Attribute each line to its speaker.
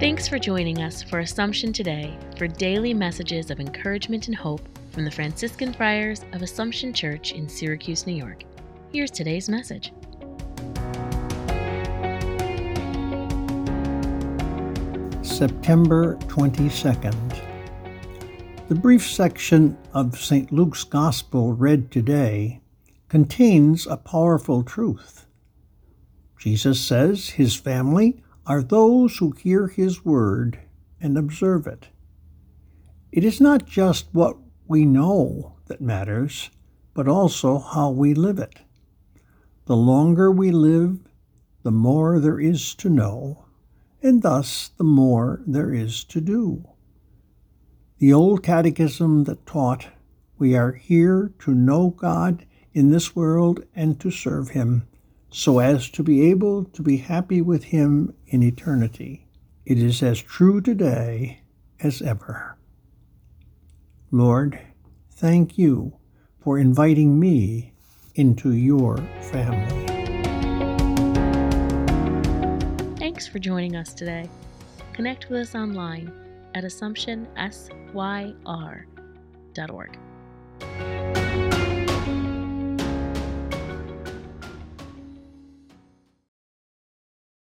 Speaker 1: Thanks for joining us for Assumption Today for daily messages of encouragement and hope from the Franciscan Friars of Assumption Church in Syracuse, New York. Here's today's message.
Speaker 2: September 22nd. The brief section of St. Luke's Gospel read today contains a powerful truth. Jesus says his family are those who hear his word and observe it. It is not just what we know that matters, but also how we live it. The longer we live, the more there is to know, and thus the more there is to do. The old catechism that taught we are here to know God in this world and to serve Him so as to be able to be happy with Him in eternity. It is as true today as ever. Lord, thank you for inviting me into your family.
Speaker 1: Thanks for joining us today. Connect with us online at AssumptionSYR.org.